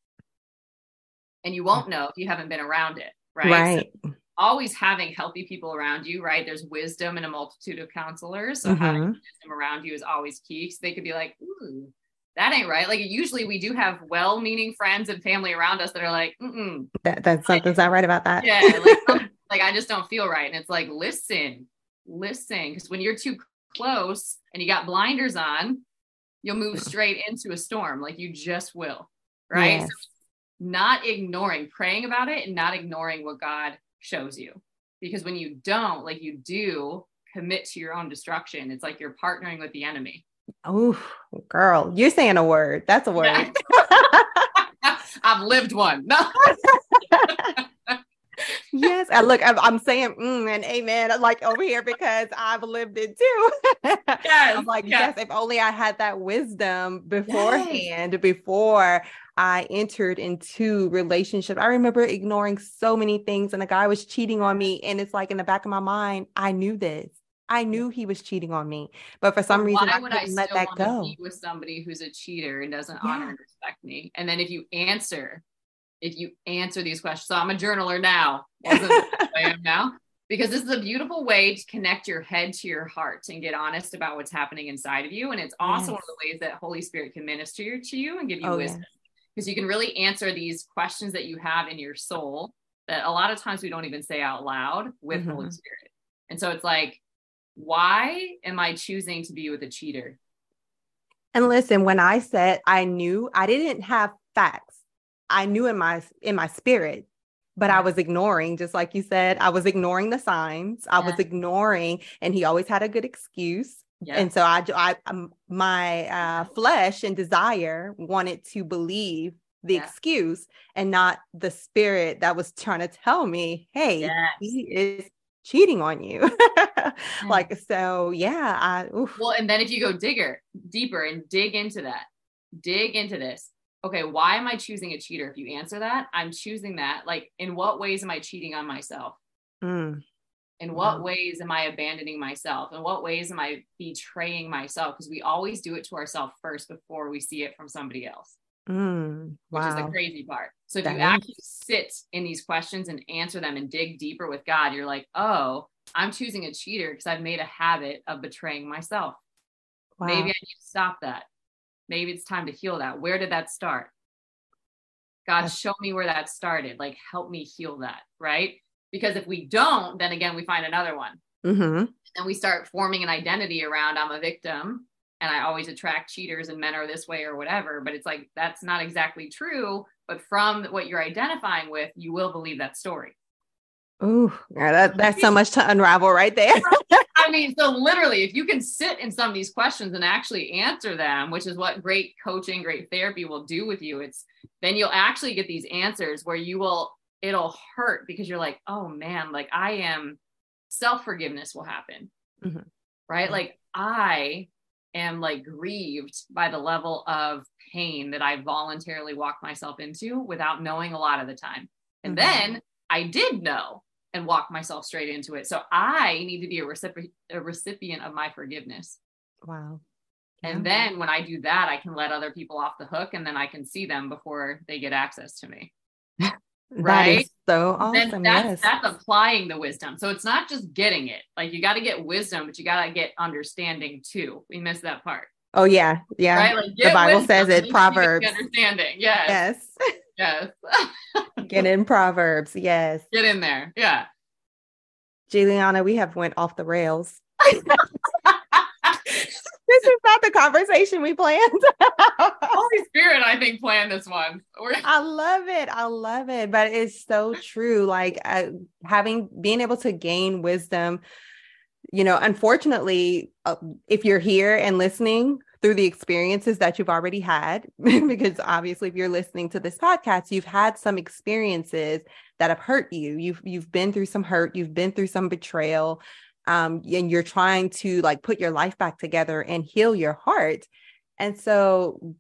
And you won't know if you haven't been around it, right? Right. So always having healthy people around you, right? There's wisdom in a multitude of counselors. So having Mhm. wisdom around you is always key. So they could be like, ooh, that ain't right. Like usually we do have well-meaning friends and family around us that are like, mm That, that's something's not right about that. yeah, like, like I just don't feel right. And it's like, listen, listen, because when you're too close and you got blinders on, you'll move straight into a storm. Like you just will, right? Yes. So not ignoring, praying about it and not ignoring what God shows you. Because when you don't, like you do commit to your own destruction, it's like you're partnering with the enemy. Oh, girl, you're saying a word. That's a word. Yeah. I've lived one. No. yes. I look, I'm, I'm saying mm, and amen like over here because I've lived it too. Yes, I'm like, yes. yes. if only I had that wisdom beforehand, before I entered into relationship. I remember ignoring so many things and a guy was cheating on me. And it's like in the back of my mind, I knew this. I knew he was cheating on me, but for some reason why I would couldn't I let that want to go. be with somebody who's a cheater and doesn't Yeah. honor and respect me? And then if you answer, if you answer these questions, so I'm a journaler now. I am now because this is a beautiful way to connect your head to your heart and get honest about what's happening inside of you. And it's also one of the ways that Holy Spirit can minister to you and give you Oh, wisdom because you can really answer these questions that you have in your soul that a lot of times we don't even say out loud with Holy Mhm. Spirit. And so it's like, why am I choosing to be with a cheater? And listen, when I said I knew, I didn't have facts. I knew in my in my spirit, but I was ignoring, just like you said, I was ignoring the signs. I was ignoring, and he always had a good excuse. Yeah. And so I, I um, my uh, flesh and desire wanted to believe the Yeah. excuse and not the spirit that was trying to tell me, hey, Yes. he is cheating on you. like so, yeah. I oof. Well, and then if you go digger deeper and dig into that, dig into this. Okay, why am I choosing a cheater? If you answer that, I'm choosing that. Like, in what ways am I cheating on myself? Mm, In what Wow. ways am I abandoning myself? In what ways am I betraying myself? Because we always do it to ourselves first before we see it from somebody else, mm, which is the crazy part. So if That you is. actually sit in these questions and answer them and dig deeper with God, you're like, oh, I'm choosing a cheater because I've made a habit of betraying myself. Wow. Maybe I need to stop that. Maybe it's time to heal that. Where did that start? God, That's- show me where that started. Like, help me heal that. Right. Because if we don't, then again, we find another one. hmm And we start forming an identity around I'm a victim and I always attract cheaters and men are this way or whatever. But it's like, that's not exactly true. But from what you're identifying with, you will believe that story. Ooh, yeah, that, that's so much to unravel right there. I mean, so literally, if you can sit in some of these questions and actually answer them, which is what great coaching, great therapy will do with you, it's then you'll actually get these answers where you will, it'll hurt because you're like, oh man, like I am, self forgiveness will happen, Mhm. right? Mhm. Like I am like grieved by the level of pain that I voluntarily walked myself into without knowing a lot of the time. And Mhm. then I did know and walk myself straight into it. So I need to be a recipient a recipient of my forgiveness. wow. And then when I do that, I can let other people off the hook and then I can see them before they get access to me. Right? so then awesome. that's yes. that's applying the wisdom. So it's not just getting it. Like you got to get wisdom, but you got to get understanding too. We missed that part. oh yeah. Yeah. Right? Like The Bible wisdom, says then it, you can get the Proverbs. Understanding. Yes. Yes. Yes. Get in Proverbs. Yes. Get in there. Yeah. Juliana, we have went off the rails. this is not the conversation we planned. Holy Spirit, I think, planned this one. We're- I love it. I love it. But it's so true. Like uh, having being able to gain wisdom you know, unfortunately, uh, if you're here and listening through the experiences that you've already had, because obviously, if you're listening to this podcast, you've had some experiences that have hurt you. You've you've been through some hurt. You've been through some betrayal, um, and you're trying to like put your life back together and heal your heart. And so,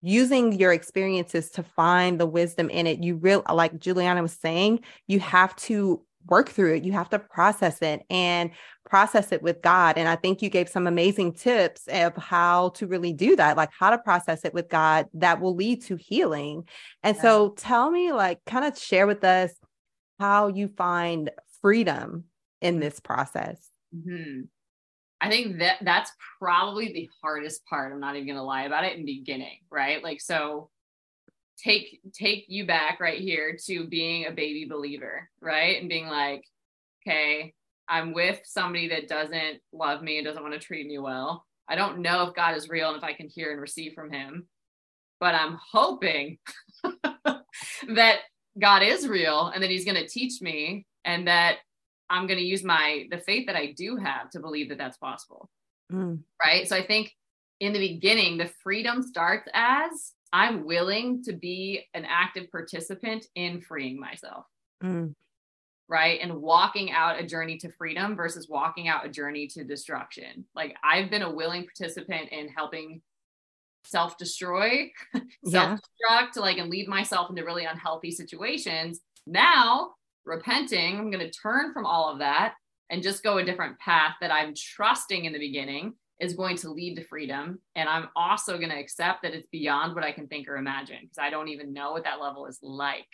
using your experiences to find the wisdom in it, you real like Juliana was saying, you have to work through it. You have to process it and process it with God. And I think you gave some amazing tips of how to really do that, like how to process it with God that will lead to healing. And yeah. so tell me, like, kind of share with us how you find freedom in this process. Mm-hmm. I think that that's probably the hardest part. I'm not even going to lie about it in beginning, right? Like, so take take you back right here to being a baby believer, right? And being like, okay, I'm with somebody that doesn't love me and doesn't want to treat me well. I don't know if God is real and if I can hear and receive from him, but I'm hoping that God is real and that he's going to teach me and that I'm going to use my the faith that I do have to believe that that's possible. Mm. Right? So I think in the beginning the freedom starts as I'm willing to be an active participant in freeing myself. Mm. Right. And walking out a journey to freedom versus walking out a journey to destruction. Like I've been a willing participant in helping self destroy, self destruct, like and lead myself into really unhealthy situations. Now, repenting, I'm going to turn from all of that and just go a different path that I'm trusting in the beginning is going to lead to freedom. And I'm also going to accept that it's beyond what I can think or imagine because I don't even know what that level is like.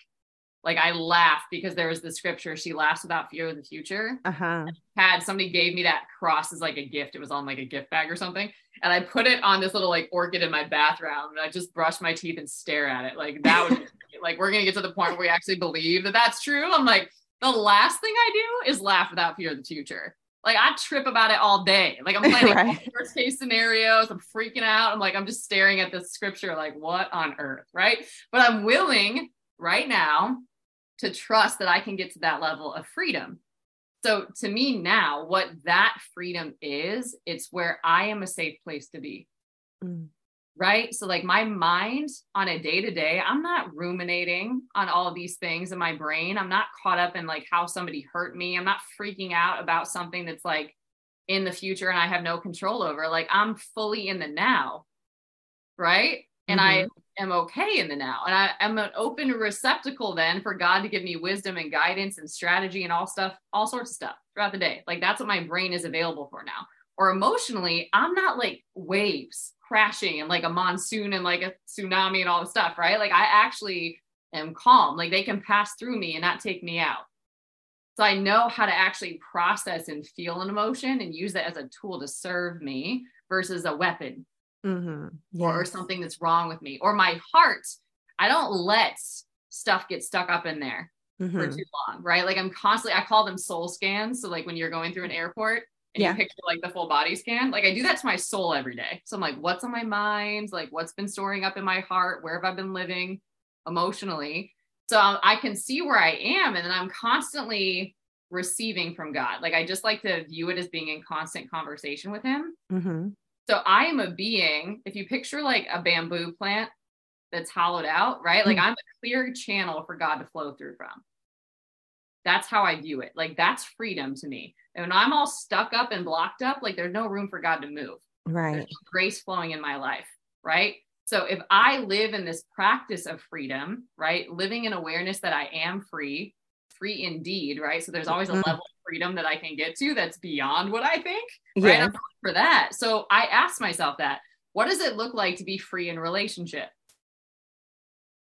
Like I laugh because there was the scripture, she laughs without fear of the future. Uh-huh. Had somebody gave me that cross as like a gift. It was on like a gift bag or something. And I put it on this little like orchid in my bathroom and I just brush my teeth and stare at it. Like that was like, we're going to get to the point where we actually believe that that's true. I'm like, the last thing I do is laugh without fear of the future. Like I trip about it all day. Like I'm planning right. worst case scenarios. I'm freaking out. I'm like, I'm just staring at this scripture, like, what on earth? Right. But I'm willing right now to trust that I can get to that level of freedom. So to me now, what that freedom is, it's where I am a safe place to be. Mm right? So, like, my mind on a day to day, I'm not ruminating on all of these things in my brain. I'm not caught up in like how somebody hurt me. I'm not freaking out about something that's like in the future and I have no control over. Like, I'm fully in the now, right? And mm-hmm. I am okay in the now. And I am an open receptacle then for God to give me wisdom and guidance and strategy and all stuff, all sorts of stuff throughout the day. Like, that's what my brain is available for now. Or emotionally, I'm not like waves crashing and like a monsoon and like a tsunami and all the stuff, right? Like I actually am calm. Like they can pass through me and not take me out. So I know how to actually process and feel an emotion and use that as a tool to serve me versus a weapon mm-hmm. yes. or something that's wrong with me or my heart. I don't let stuff get stuck up in there mm-hmm. for too long, right? Like I'm constantly, I call them soul scans. So like when you're going through an airport, and yeah. you picture like the full body scan. Like I do that to my soul every day. So I'm like, what's on my mind? Like what's been storing up in my heart? Where have I been living emotionally? So I can see where I am, and then I'm constantly receiving from God. Like I just like to view it as being in constant conversation with Him. Mm-hmm. So I am a being. If you picture like a bamboo plant that's hollowed out, right? Like mm-hmm. I'm a clear channel for God to flow through from. That's how I view it. Like that's freedom to me. And when I'm all stuck up and blocked up, like there's no room for God to move. Right. There's grace flowing in my life. Right. So if I live in this practice of freedom, right, living in awareness that I am free, free indeed, right? So there's always a mm-hmm. level of freedom that I can get to that's beyond what I think, right? I'm for that. So I ask myself that, what does it look like to be free in relationship?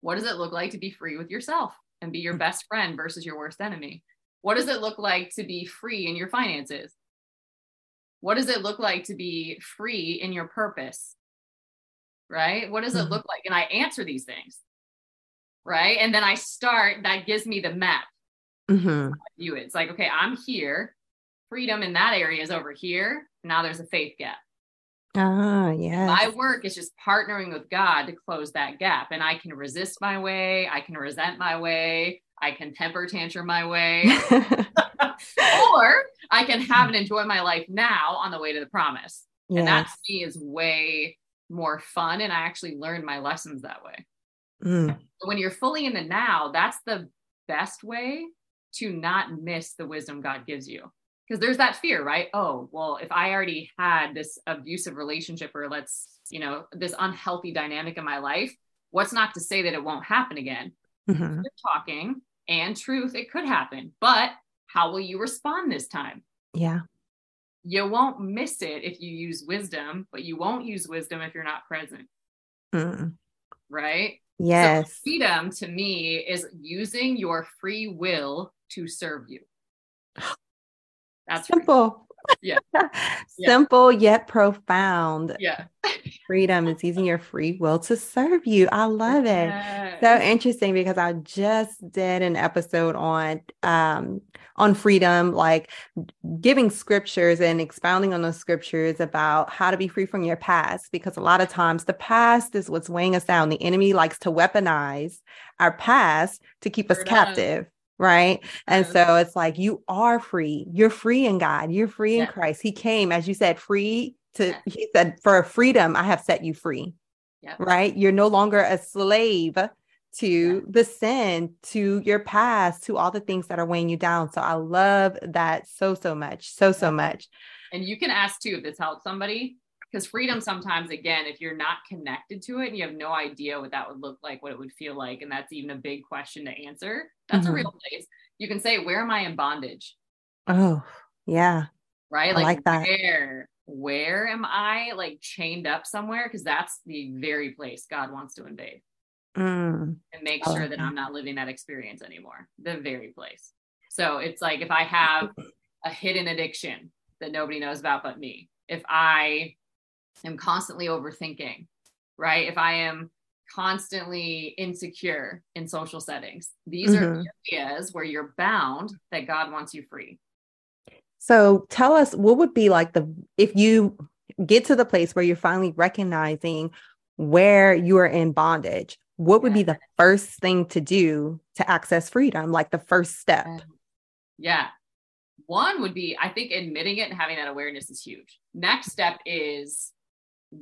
What does it look like to be free with yourself and be your mm. best friend versus your worst enemy? What does it look like to be free in your finances? What does it look like to be free in your purpose? Right? What does it mm-hmm. look like? And I answer these things. Right. And then I start, that gives me the map. Mm-hmm. It. It's like, okay, I'm here. Freedom in that area is over here. Now there's a faith gap. Ah, yeah. My work is just partnering with God to close that gap. And I can resist my way, I can resent my way, I can temper tantrum my way. or I can have and enjoy my life now on the way to the promise. Yes. And that to me is way more fun. And I actually learned my lessons that way. Mm. When you're fully in the now, that's the best way to not miss the wisdom God gives you. Because there's that fear, right? Oh, well, if I already had this abusive relationship or let's, you know, this unhealthy dynamic in my life, what's not to say that it won't happen again? Mm-hmm. talking and truth, it could happen. But how will you respond this time? Yeah. You won't miss it if you use wisdom, but you won't use wisdom if you're not present. Mm. Right? Yes. So freedom to me is using your free will to serve you. That's simple. Yeah. simple yet profound. Yeah. freedom is using your free will to serve you. I love it. So interesting because I just did an episode on um on freedom, like giving scriptures and expounding on those scriptures about how to be free from your past. Because a lot of times the past is what's weighing us down. The enemy likes to weaponize our past to keep us captive right? And so it's like you are free. You're free in God. You're free in yeah. Christ. He came, as you said, free to, yeah. he said, for a freedom, I have set you free, yeah. right? You're no longer a slave to the sin, to your past, to all the things that are weighing you down. So I love that so, so much. So, so much. And you can ask too if this helps somebody because freedom sometimes again if you're not connected to it and you have no idea what that would look like what it would feel like and that's even a big question to answer that's mm-hmm. a real place. You can say where am i in bondage? Oh yeah. Right? Like, like that. Where where am i like chained up somewhere? Because that's the very place god wants to invade. Mm. and make sure that, that i'm not living that experience anymore. The very place. So it's like if i have a hidden addiction that nobody knows about but me if i am constantly overthinking, right? If I am constantly insecure in social settings, these mm-hmm. are areas where you're bound that God wants you free. So tell us what would be like the if you get to the place where you're finally recognizing where you are in bondage, what would yeah. be the first thing to do to access freedom? Like the first step? Yeah. One would be, I think, admitting it and having that awareness is huge. Next step is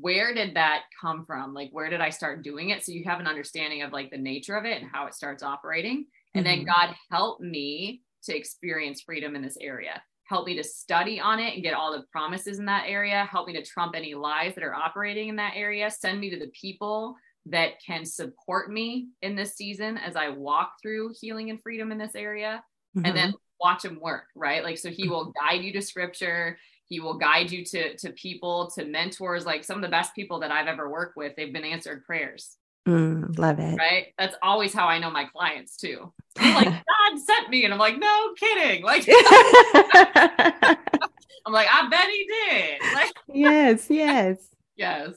where did that come from? Like, where did I start doing it? So you have an understanding of like the nature of it and how it starts operating. And mm-hmm. then God help me to experience freedom in this area. Help me to study on it and get all the promises in that area. Help me to trump any lies that are operating in that area. Send me to the people that can support me in this season as I walk through healing and freedom in this area. Mm-hmm. And then watch him work, right? Like, so he will guide you to scripture he will guide you to to people to mentors like some of the best people that i've ever worked with they've been answered prayers. Mm, love it. Right? That's always how i know my clients too. Like god sent me and i'm like no kidding. Like i'm like i bet he did. Like yes yes. Yes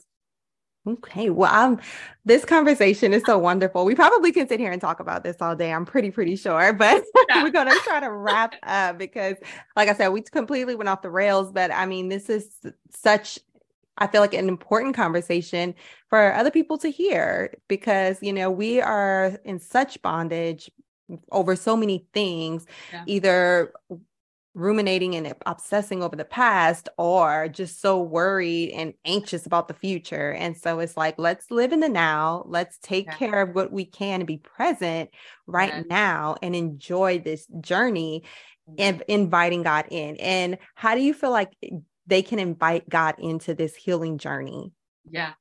Okay. Well, um, this conversation is so wonderful. We probably can sit here and talk about this all day. I'm pretty, pretty sure, but yeah. we're going to try to wrap up because, like I said, we completely went off the rails. But I mean, this is such, I feel like an important conversation for other people to hear because, you know, we are in such bondage over so many things, yeah. either ruminating and obsessing over the past or just so worried and anxious about the future. And so it's like, let's live in the now. Let's take yeah. care of what we can and be present right yeah. now and enjoy this journey and inviting God in. And how do you feel like they can invite God into this healing journey? Yeah.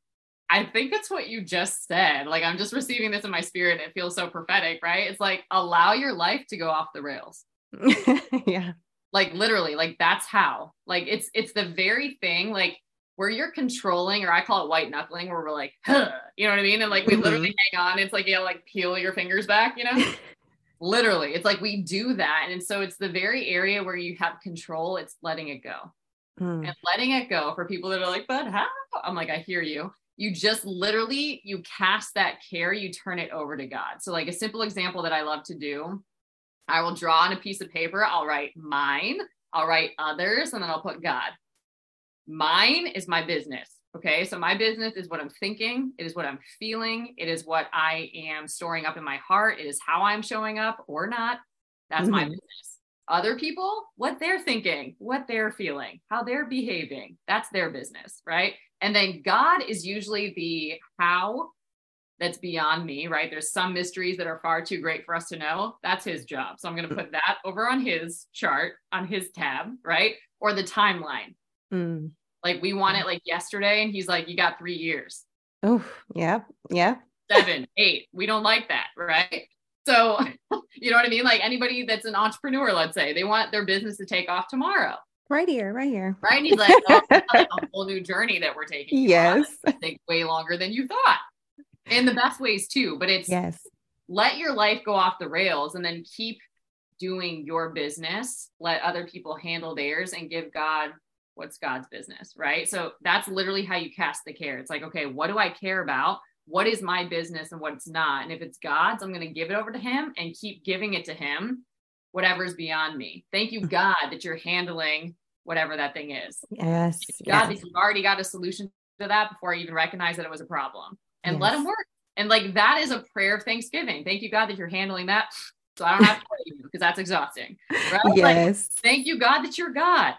I think it's what you just said. Like, I'm just receiving this in my spirit. It feels so prophetic, right? It's like, allow your life to go off the rails. yeah like literally like that's how. Like it's it's the very thing like where you're controlling or i call it white knuckling where we're like huh, you know what i mean? And like we mm-hmm. literally hang on it's like you know like peel your fingers back you know? Literally it's like we do that and so it's the very area where you have control it's letting it go. Mm. and letting it go for people that are like but how? I'm like i hear you. You just literally you cast that care you turn it over to god. So like a simple example that i love to do I will draw on a piece of paper. I'll write mine, I'll write others, and then I'll put God. Mine is my business. Okay. So my business is what I'm thinking, it is what I'm feeling, it is what I am storing up in my heart, it is how I'm showing up or not. That's mm-hmm. my business. Other people, what they're thinking, what they're feeling, how they're behaving. That's their business, right? And then God is usually the how that's beyond me, right? There's some mysteries that are far too great for us to know. That's his job. So I'm going to put that over on his chart, on his tab, right? Or the timeline. Mm. Like we want it like yesterday. And he's like, you got three years. Oh, yeah. Yeah. Seven, eight. We don't like that, right? So, you know what I mean? Like anybody that's an entrepreneur, let's say, they want their business to take off tomorrow. Right here, right here. Right. And he's like, oh, like a whole new journey that we're taking. Yes. Take way longer than you thought. In the best ways too. But it's yes. Let your life go off the rails and then keep doing your business. Let other people handle theirs and give God what's God's business, right? So that's literally how you cast the care. It's like, okay, what do I care about? What is my business and what's not? And if it's God's, I'm going to give it over to Him and keep giving it to Him, whatever's beyond me. Thank you, mm. God, that you're handling whatever that thing is. Yes. God, yes. that you've already got a solution to that before I even recognize that it was a problem and yes. let Him work. And like that is a prayer of thanksgiving. Thank you, God, that you're handling that. So I don't have to pray you because that's exhausting. Right? Yes. Like, thank you, God, that you're God.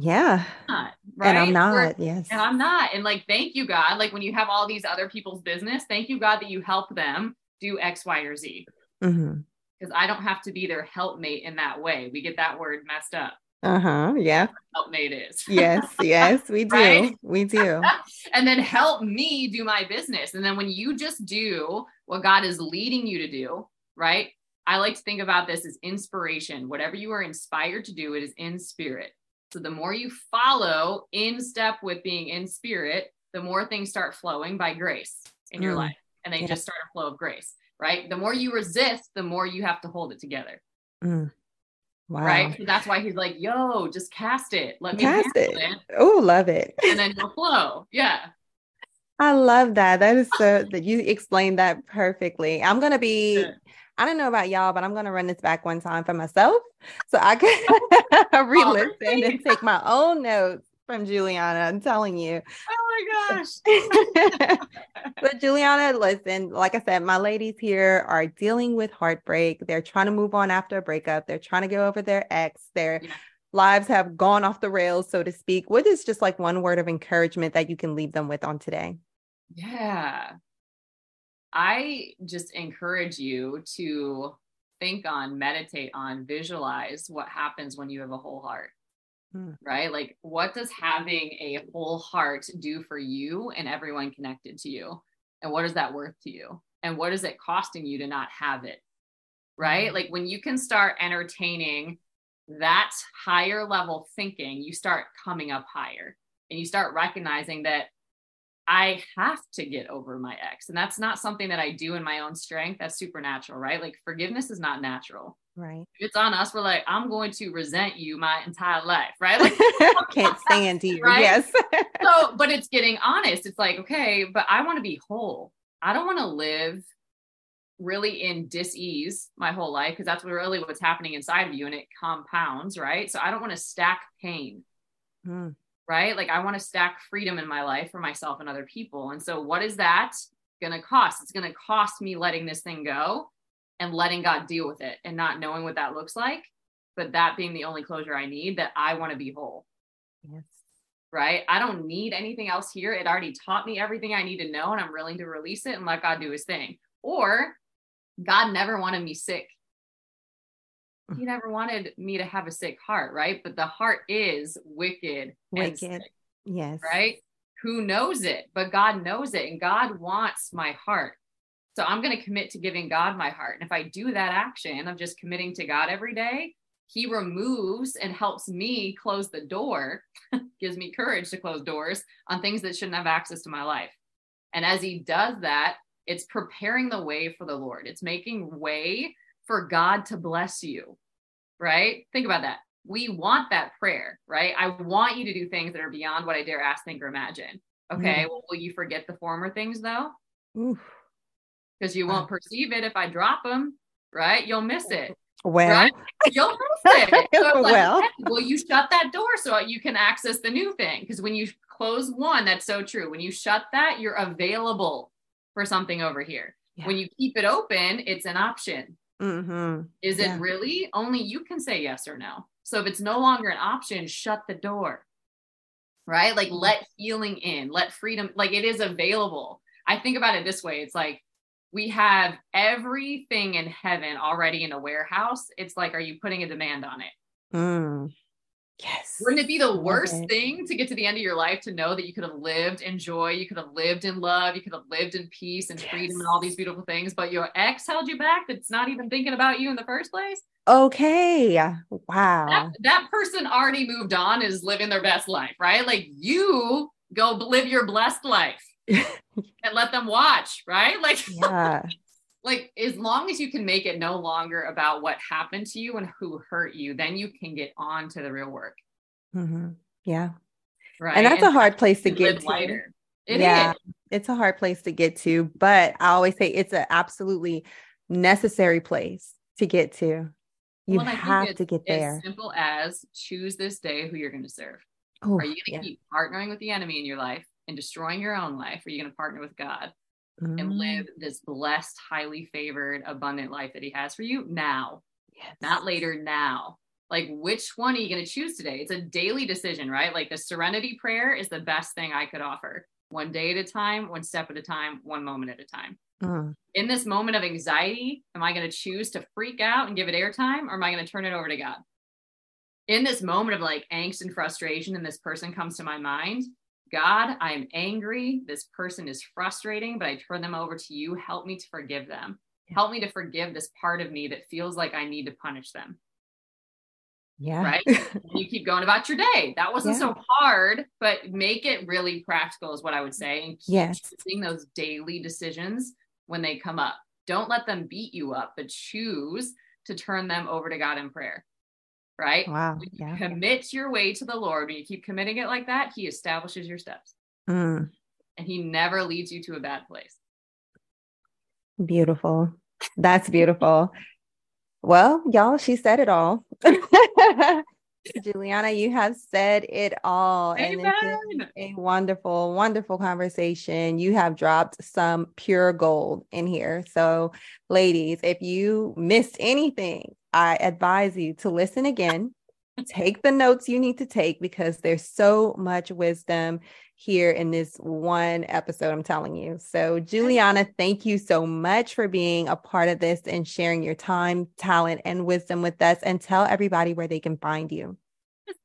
Yeah. Not, right? And I'm not. Or, yes. And I'm not. And like, thank you, God. Like when you have all these other people's business, thank you, God, that you help them do X, Y, or Z. Because mm-hmm. I don't have to be their helpmate in that way. We get that word messed up. Uh huh. Yeah. Helpmate is. yes. Yes, we do. Right? We do. and then help me do my business. And then when you just do what God is leading you to do, right? I like to think about this as inspiration. Whatever you are inspired to do, it is in spirit. So the more you follow in step with being in spirit, the more things start flowing by grace in your Mm. life. And they Yeah. just start a flow of grace, right? The more you resist, the more you have to hold it together, Mm. Wow. right? So that's why he's like, yo, just cast it. Let me Cast it. it. Oh, love it. And then you'll flow. Yeah. I love that. That is so that you explained that perfectly. I'm gonna be. Good. I don't know about y'all, but I'm gonna run this back one time for myself, so I can re-listen and take my own notes from Juliana. I'm telling you. Oh my gosh. but Juliana, listen, like I said, my ladies here are dealing with heartbreak. They're trying to move on after a breakup. They're trying to get over their ex. Their Yeah. lives have gone off the rails, so to speak. What is just like one word of encouragement that you can leave them with on today? Yeah. I just encourage you to think on, meditate on, visualize what happens when you have a whole heart. Hmm. Right? Like, what does having a whole heart do for you and everyone connected to you? And what is that worth to you? And what is it costing you to not have it? Right? Mhm. Like, when you can start entertaining that higher level thinking, you start coming up higher and you start recognizing that I have to get over my ex. And that's not something that I do in my own strength. That's supernatural, right? Like forgiveness is not natural. Right. If it's on us, we're like, I'm going to resent you my entire life, right? Like, Can't stand you. Right? Yes. so, but it's getting honest. It's like, okay, but I want to be whole. I don't want to live really in dis-ease my whole life because that's really what's happening inside of you and it compounds, right? So I don't want to stack pain Hmm. right? Like I want to stack freedom in my life for myself and other people. And so what is that going to cost? It's going to cost me letting this thing go and letting God deal with it and not knowing what that looks like, but that being the only closure I need that I want to be whole, Yes. right? I don't need anything else here. It already taught me everything I need to know and I'm willing to release it and let God do his thing. Or God never wanted me sick. He never wanted me to have a sick heart, right? But the heart is wicked, Wicked. sick Yes. right? Who knows it? But God knows it, and God wants my heart. So I'm going to commit to giving God my heart. And if I do that action of just committing to God every day, He removes and helps me close the door, gives me courage to close doors on things that shouldn't have access to my life. And as He does that, it's preparing the way for the Lord, it's making way for God to bless you, right? Think about that we want that prayer, right? I want you to do things that are beyond what I dare ask, think, or imagine. Okay. Mm. Well, will you forget the former things though? Oof. Because you won't perceive it if I drop them, right? You'll miss it. Well, Right? You'll miss it. So like, Well. okay, will you shut that door so you can access the new thing? Because when you close one, that's so true. When you shut that, you're available for something over here. Yeah. When you keep it open, it's an option. Mm-hmm. Is Yeah. it really? Only you can say yes or no. So if it's no longer an option, shut the door. Right? Like let healing in, let freedom, like it is available. I think about it this way it's like we have everything in heaven already in a warehouse. It's like, are you putting a demand on it? Mm. Yes. Wouldn't it be the worst it. thing to get to the end of your life to know that you could have lived in joy, you could have lived in love, you could have lived in peace and freedom and all these beautiful things, but your ex held you back that's not even thinking about you in the first place? Okay. That, Wow. that person already moved on, is living their best life, right? Like you go live your blessed life and let them watch, right? Like, yeah. like as long as you can make it no longer about what happened to you and who hurt you, then you can get on to the real work, hmm Yeah. right? And that's a hard place to get to. lighter. It is. Yeah. It's a hard place to get to, but I always say it's an absolutely necessary place to get to. You Well, and have to get there. As simple as choose this day who you're going to serve. Oh, Are you going to yeah. keep partnering with the enemy in your life and destroying your own life? Or are you going to partner with God and Mm, live this blessed, highly favored, abundant life that He has for you now, yes. not later, now? Like, which one are you going to choose today? It's a daily decision, right? Like, the serenity prayer is the best thing I could offer. One day at a time, one step at a time, one moment at a time. Mm, In this moment of anxiety, am I going to choose to freak out and give it airtime, or am I going to turn it over to God? in this moment of like angst and frustration and this person comes to my mind god i am angry. This person is frustrating but i turn them over to you. Help me to forgive them. Help me to forgive this part of me that feels like i need to punish them. Yeah. right? And you keep going about your day. That wasn't Yeah. so hard but make it really practical is what i would say and keep Yes. choosing those daily decisions when they come up. Don't let them beat you up but choose to turn them over to god in prayer right Wow. Yeah. commit your way to the Lord, when you keep committing it like that, He establishes your steps Mm, and He never leads you to a bad place. beautiful. That's beautiful. Well, y'all, she said it all. Juliana, you have said it all. And it's a wonderful, wonderful conversation. You have dropped some pure gold in here. So, ladies, if you missed anything, I advise you to listen again. Take the notes you need to take because there's so much wisdom here in this one episode, I'm telling you. So, Juliana, thank you so much for being a part of this and sharing your time, talent, and wisdom with us. And tell everybody where they can find you.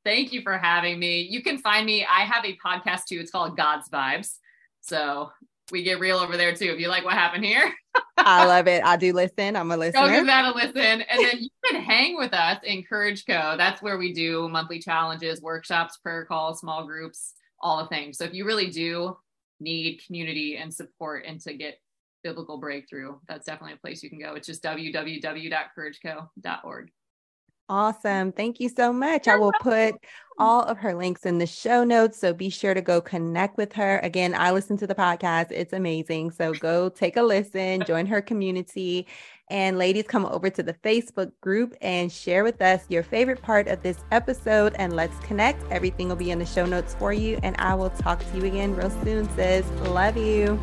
Thank you for having me. You can find me. I have a podcast too. It's called God's Vibes. So we get real over there too. If you like what happened here, I love it. I do listen. I'm a listener. go give that a listen. And then you can hang with us in Courage Co. That's where we do monthly challenges, workshops, prayer calls, small groups, all the things. So if you really do need community and support and to get biblical breakthrough, that's definitely a place you can go. It's just www.courageco.org. Awesome. Thank you so much. I will put all of her links in the show notes. So be sure to go connect with her. Again, I listen to the podcast, it's amazing. So go take a listen, join her community. And ladies, come over to the Facebook group and share with us your favorite part of this episode. And let's connect. Everything will be in the show notes for you. And I will talk to you again real soon, sis. Love you.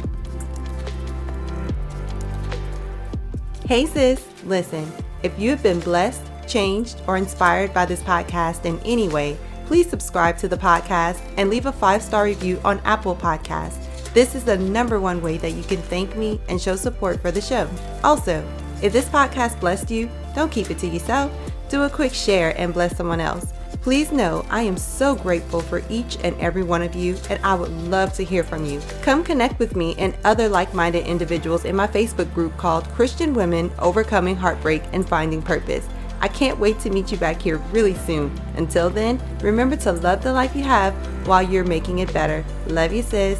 Hey, sis, listen, if you have been blessed, changed, or inspired by this podcast in any way, please subscribe to the podcast and leave a five star review on Apple Podcasts. This is the number one way that you can thank me and show support for the show. Also, if this podcast blessed you, don't keep it to yourself. Do a quick share and bless someone else. Please know I am so grateful for each and every one of you, and I would love to hear from you. Come connect with me and other like minded individuals in my Facebook group called Christian Women Overcoming Heartbreak and Finding Purpose. I can't wait to meet you back here really soon. Until then, remember to love the life you have while you're making it better. Love you, sis.